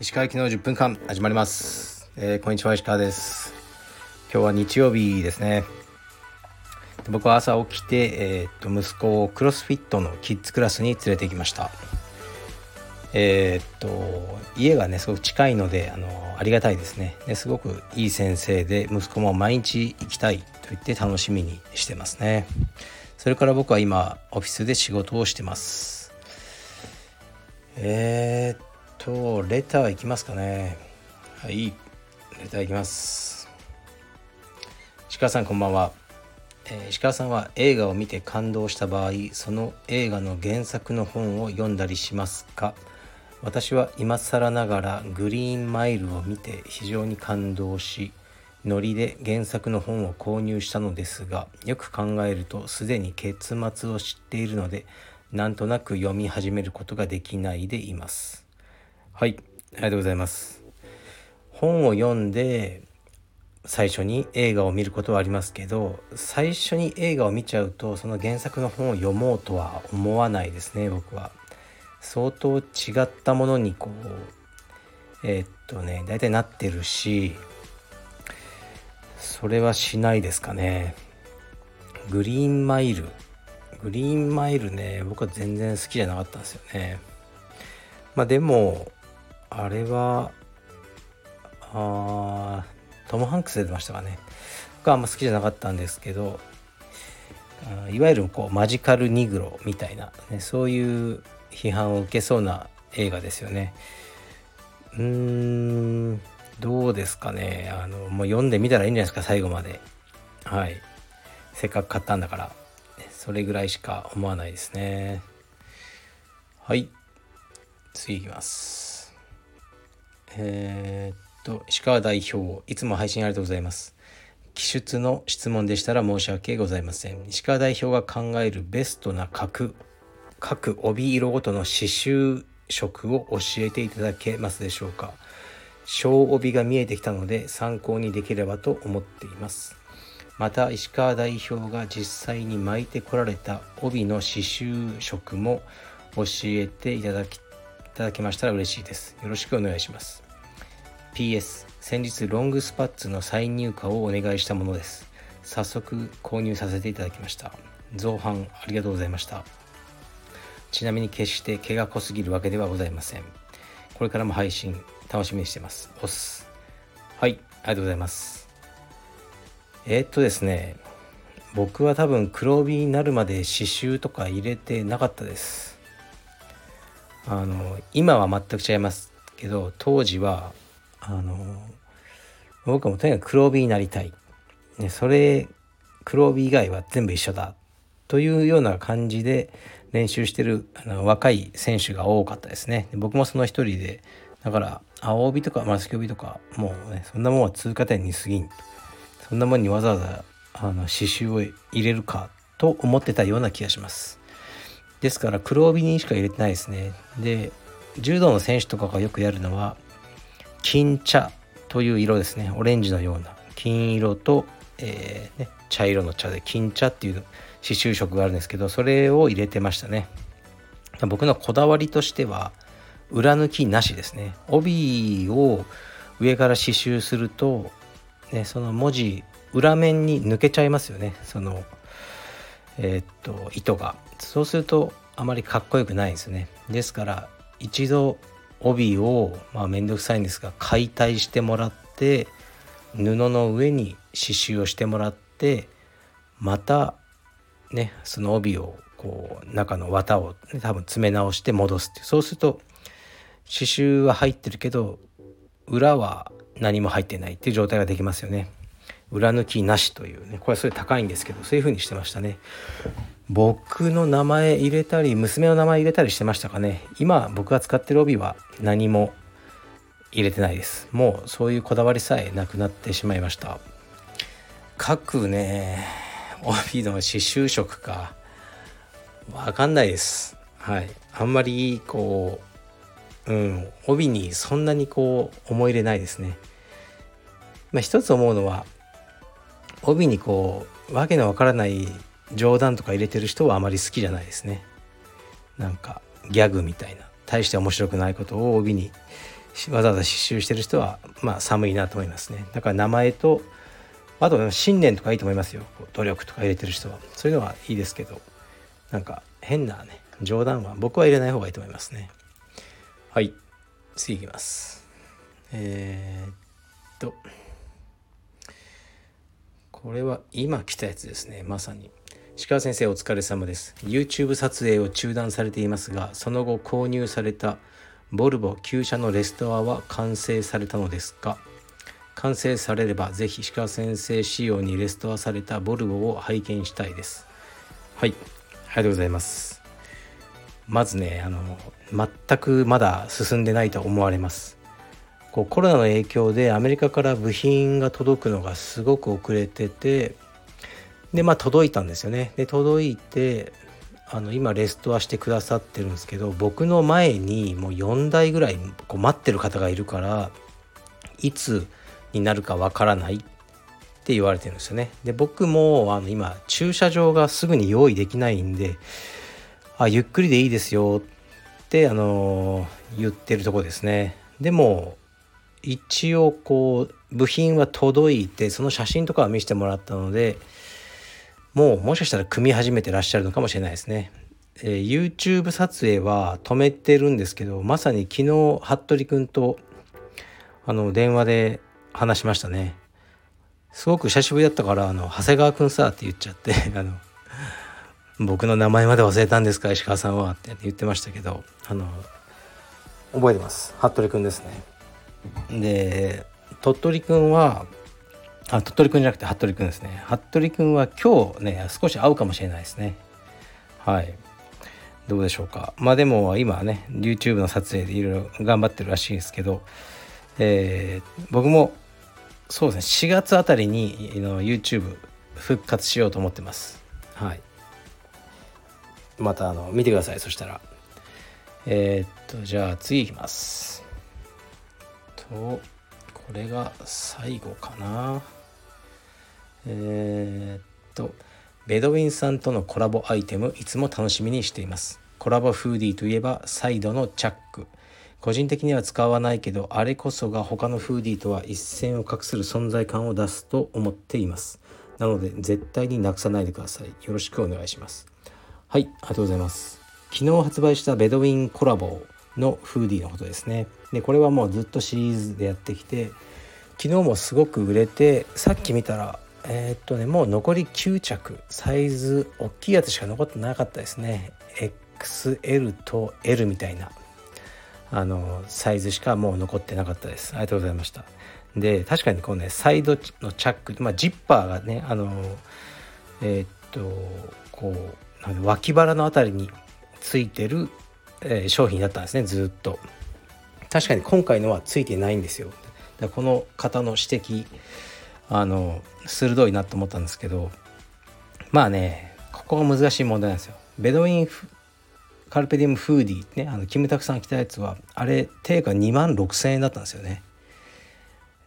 石川行きの10分間始まります、えー、こんにちは石川です。今日は日曜日ですね。僕は朝起きて、えー、っと息子をクロスフィットのキッズクラスに連れて行きました。えー、っと家がねすごく近いのであのありがたいですね。ですごくいい先生で息子も毎日行きたいと言って楽しみにしてますね。それから僕は今オフィスで仕事をしてます。えー、っとレターいきますかね。はいレターいきます。石川さんこんばんは、えー、石川さんは映画を見て感動した場合その映画の原作の本を読んだりしますか？私は今更ながらグリーンマイルを見て非常に感動しノリで原作の本を購入したのですがよく考えるとすでに結末を知っているのでなんとなく読み始めることができないでいます。はいありがとうございます。本を読んで最初に映画を見ることはありますけど最初に映画を見ちゃうとその原作の本を読もうとは思わないですね僕は。相当違ったものにこうえー、っとね大体なってるしそれはしないですかね。グリーンマイル。グリーンマイルね僕は全然好きじゃなかったんですよね。まあでもあれはあトム・ハンクス出てましたかね。僕はあんま好きじゃなかったんですけどいわゆるこうマジカルニグロみたいな、ね、そういう批判を受けそうな映画ですよね。うーん。どうですかねあのもう読んでみたらいいんじゃないですか最後まで。はいせっかく買ったんだからそれぐらいしか思わないですね。はい次いきます。えー、っと、石川代表、いつも配信ありがとうございます。記述の質問でしたら申し訳ございません。石川代表が考えるベストな角、各帯色ごとの刺繍色を教えていただけますでしょうか。小帯が見えてきたので参考にできればと思っています。また石川代表が実際に巻いてこられた帯の刺繍色も教えていただきいただけましたら嬉しいです。よろしくお願いします。PS 先日ロングスパッツの再入荷をお願いしたものです。早速購入させていただきました。造反ありがとうございました。ちなみに決して毛が濃すぎるわけではございません。これからも配信楽しみにしてます。おす。はい、ありがとうございます。えー、っとですね、僕は多分黒帯になるまで刺繍とか入れてなかったです。あの今は全く違いますけど当時はあの僕もとにかく黒帯になりたい、ね、それ黒帯以外は全部一緒だというような感じで練習してるあの若い選手が多かったですね僕もその一人でだから青帯とか紫帯とかもうねそんなもんは通過点に過ぎん。そんなもんにわざわざあの刺繍を入れるかと思ってたような気がします。ですから黒帯にしか入れてないですね。で柔道の選手とかがよくやるのは金茶という色ですね。オレンジのような。金色と、えー、ね、茶色の茶で金茶っていう刺繍色があるんですけどそれを入れてましたね。僕のこだわりとしては裏抜きなしですね。帯を上から刺繍すると、ね、その文字裏面に抜けちゃいますよね。そのえー、っと糸が。そうするとあまりかっこよくないんですね。ですから一度帯をまあ面倒くさいんですが解体してもらって布の上に刺繍をしてもらってまたねその帯をこう中の綿を、ね、多分詰め直して戻すってそうすると刺繍は入ってるけど裏は何も入ってないっていう状態ができますよね。裏抜きなしというね。これはそれ高いんですけどそういう風にしてましたね。僕の名前入れたり娘の名前入れたりしてましたかね。今僕が使ってる帯は何も入れてないです。もうそういうこだわりさえなくなってしまいました。各ね帯の刺繍色かわかんないです。はい。あんまりこううん。帯にそんなにこう思い入れないですね。まあ一つ思うのは帯にこうわけのわからない冗談とか入れてる人はあまり好きじゃないですね。なんかギャグみたいな大して面白くないことを帯にわざわざ刺繍してる人はまあ寒いなと思いますね。だから名前とあと信念とかいいと思いますよ。努力とか入れてる人は。そういうのはいいですけどなんか変なね冗談は僕は入れない方がいいと思いますね。はい。次いきます。えー、っと。これは今来たやつですね。まさに。石川先生お疲れ様です。YouTube 撮影を中断されていますがその後購入されたボルボ旧車のレストアは完成されたのですか？完成されればぜひ石川先生仕様にレストアされたボルボを拝見したいです。はい。ありがとうございます。まずねあの全くまだ進んでないと思われますこうコロナの影響でアメリカから部品が届くのがすごく遅れててでまあ届いたんですよねで届いてあの今レストアしてくださってるんですけど僕の前にもう4台ぐらいこう待ってる方がいるからいつになるかわからないって言われてるんですよね。で僕もあの今駐車場がすぐに用意できないんであゆっくりでいいですよってあの言ってるとこですね。でも一応こう部品は届いてその写真とかは見せてもらったのでもうもしかしたら組み始めてらっしゃるのかもしれないですね。えー、YouTube 撮影は止めてるんですけどまさに昨日服部君とあの電話で話しましたね。すごく久しぶりだったから「あの長谷川君さ」って言っちゃって あの僕の名前まで忘れたんですか石川さんはって言ってましたけどあの覚えてます。服部君ですね。で鳥取君はあ鳥取くんじゃなくて服部くんですね。服部くんは今日ね少し会うかもしれないですね。はい。どうでしょうか。まあでも今はね YouTube の撮影でいろいろ頑張ってるらしいですけど、えー、僕もそうですね4月あたりにの YouTube 復活しようと思ってます。はいまたあの見てください。そしたら。えー、っとじゃあ次いきます。とこれが最後かな。えー、っとベドウィンさんとのコラボアイテムいつも楽しみにしています。コラボフーディーといえばサイドのチャック。個人的には使わないけどあれこそが他のフーディーとは一線を画する存在感を出すと思っています。なので絶対になくさないでください。よろしくお願いします。はいありがとうございます。昨日発売したベドウィンコラボのフーディーのことですね。でこれはもうずっとシリーズでやってきて昨日もすごく売れてさっき見たらえー、っとねもう残り9着サイズ大きいやつしか残ってなかったですね。XL と L みたいなあのサイズしかもう残ってなかったです。ありがとうございました。で確かにこうねサイドのチャック、まあ、ジッパーがねあのえー、っとこう脇腹の辺りについてる、えー、商品だったんですねずっと確かに今回のはついてないんですよだこの方の指摘あの鋭いなと思ったんですけどまあねここが難しい問題なんですよ。ベドウィンカルペディウムフーディーねあのキムタクさん着たやつはあれ定価2万6,000円だったんですよね。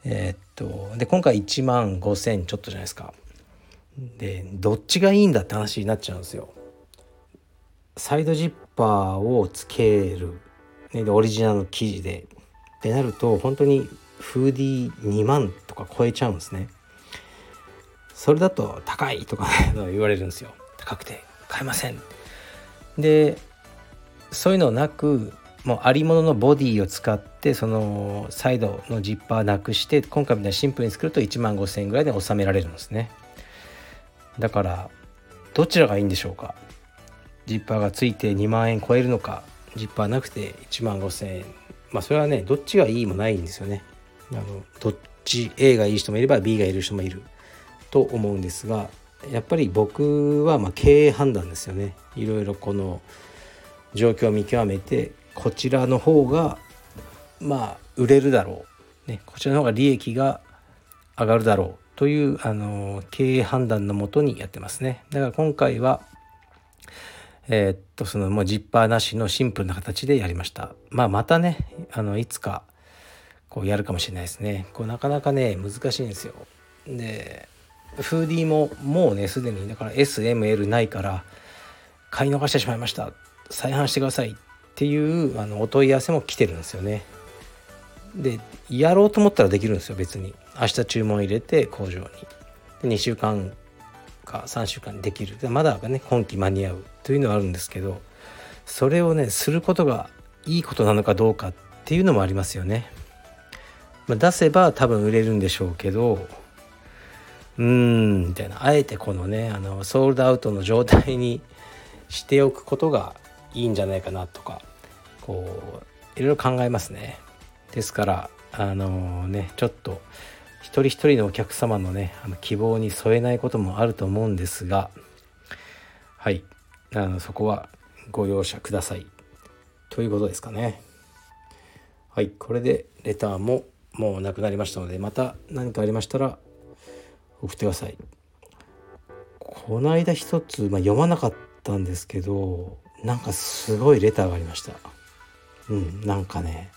えー、っとで今回1万5,000ちょっとじゃないですか。でどっちがいいんだって話になっちゃうんですよ。サイドジッパーをつける、ね、オリジナルの生地で。ってなると本当にフーディー2万とか超えちゃうんですね。それだと高いとか、言われるんですよ。高くて。買えません。でそういうのなくもうありもののボディを使ってそのサイドのジッパーなくして今回みたいにシンプルに作ると1万5,000円ぐらいで収められるんですね。だからどちらがいいんでしょうか。ジッパーがついて2万円超えるのかジッパーなくて1万5,000円。まあそれはねどっちがいいもないんですよね。あのどっち A がいい人もいれば B がいる人もいる。と思うんですがやっぱり僕はま経営判断ですよね。いろいろこの状況を見極めてこちらの方がまあ売れるだろう、ね、こちらの方が利益が上がるだろう。というあの経営判断のもとにやってますね。だから今回はえー、っとそのもうジッパーなしのシンプルな形でやりました。まあまたねあのいつかこうやるかもしれないですね。こうなかなかね難しいんですよ。でフーディーももうねすでにだから SML ないから買い逃してしまいました。再販してくださいっていうあのお問い合わせも来てるんですよね。でやろうと思ったらできるんですよ別に。明日注文入れて工場に。で2週間か3週間できる。でまだね今期間に合う。というのはあるんですけどそれをねすることがいいことなのかどうかっていうのもありますよね、まあ、出せば多分売れるんでしょうけどうーんみたいな。あえてこのねあのソールドアウトの状態にしておくことがいいんじゃないかなとかこういろいろ考えますね。ですからあのねちょっと一人一人のお客様のねあの希望に添えないこともあると思うんですがはい。あのそこはご容赦ください。ということですかね。はいこれでレターももうなくなりましたのでまた何かありましたら送ってください。この間一つ、まあ、読まなかったんですけどなんかすごいレターがありました。うんなんかね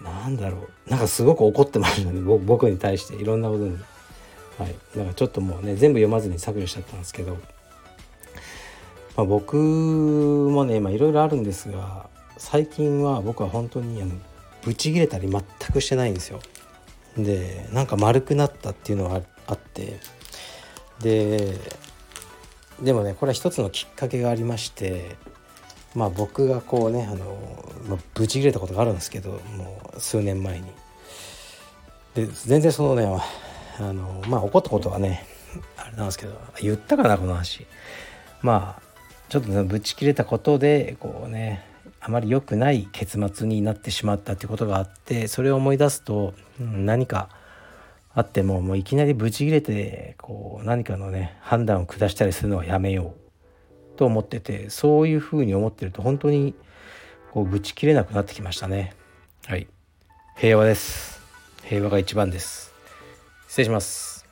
なんだろう。なんかすごく怒ってましたね僕に対していろんなことに。はいだかちょっともうね全部読まずに削除しちゃったんですけど、まあ、僕もねいろいろあるんですが最近は僕は本当にあのブチギレたり全くしてないんですよ。でなんか丸くなったっていうのはあってででもねこれは一つのきっかけがありましてまあ僕がこうねあの、まあ、ブチ切れたことがあるんですけどもう数年前に。で全然そのねあのまあ怒ったことはねあれなんですけど言ったかなこの話。まあちょっとねぶち切れたことでこうねあまり良くない結末になってしまったっていうことがあってそれを思い出すと、うん、何かあってももういきなりブチ切れてこう何かのね判断を下したりするのはやめようと思っててそういうふうに思ってると本当にこうぶち切れなくなってきましたね。はい。平和です。平和が一番です。失礼します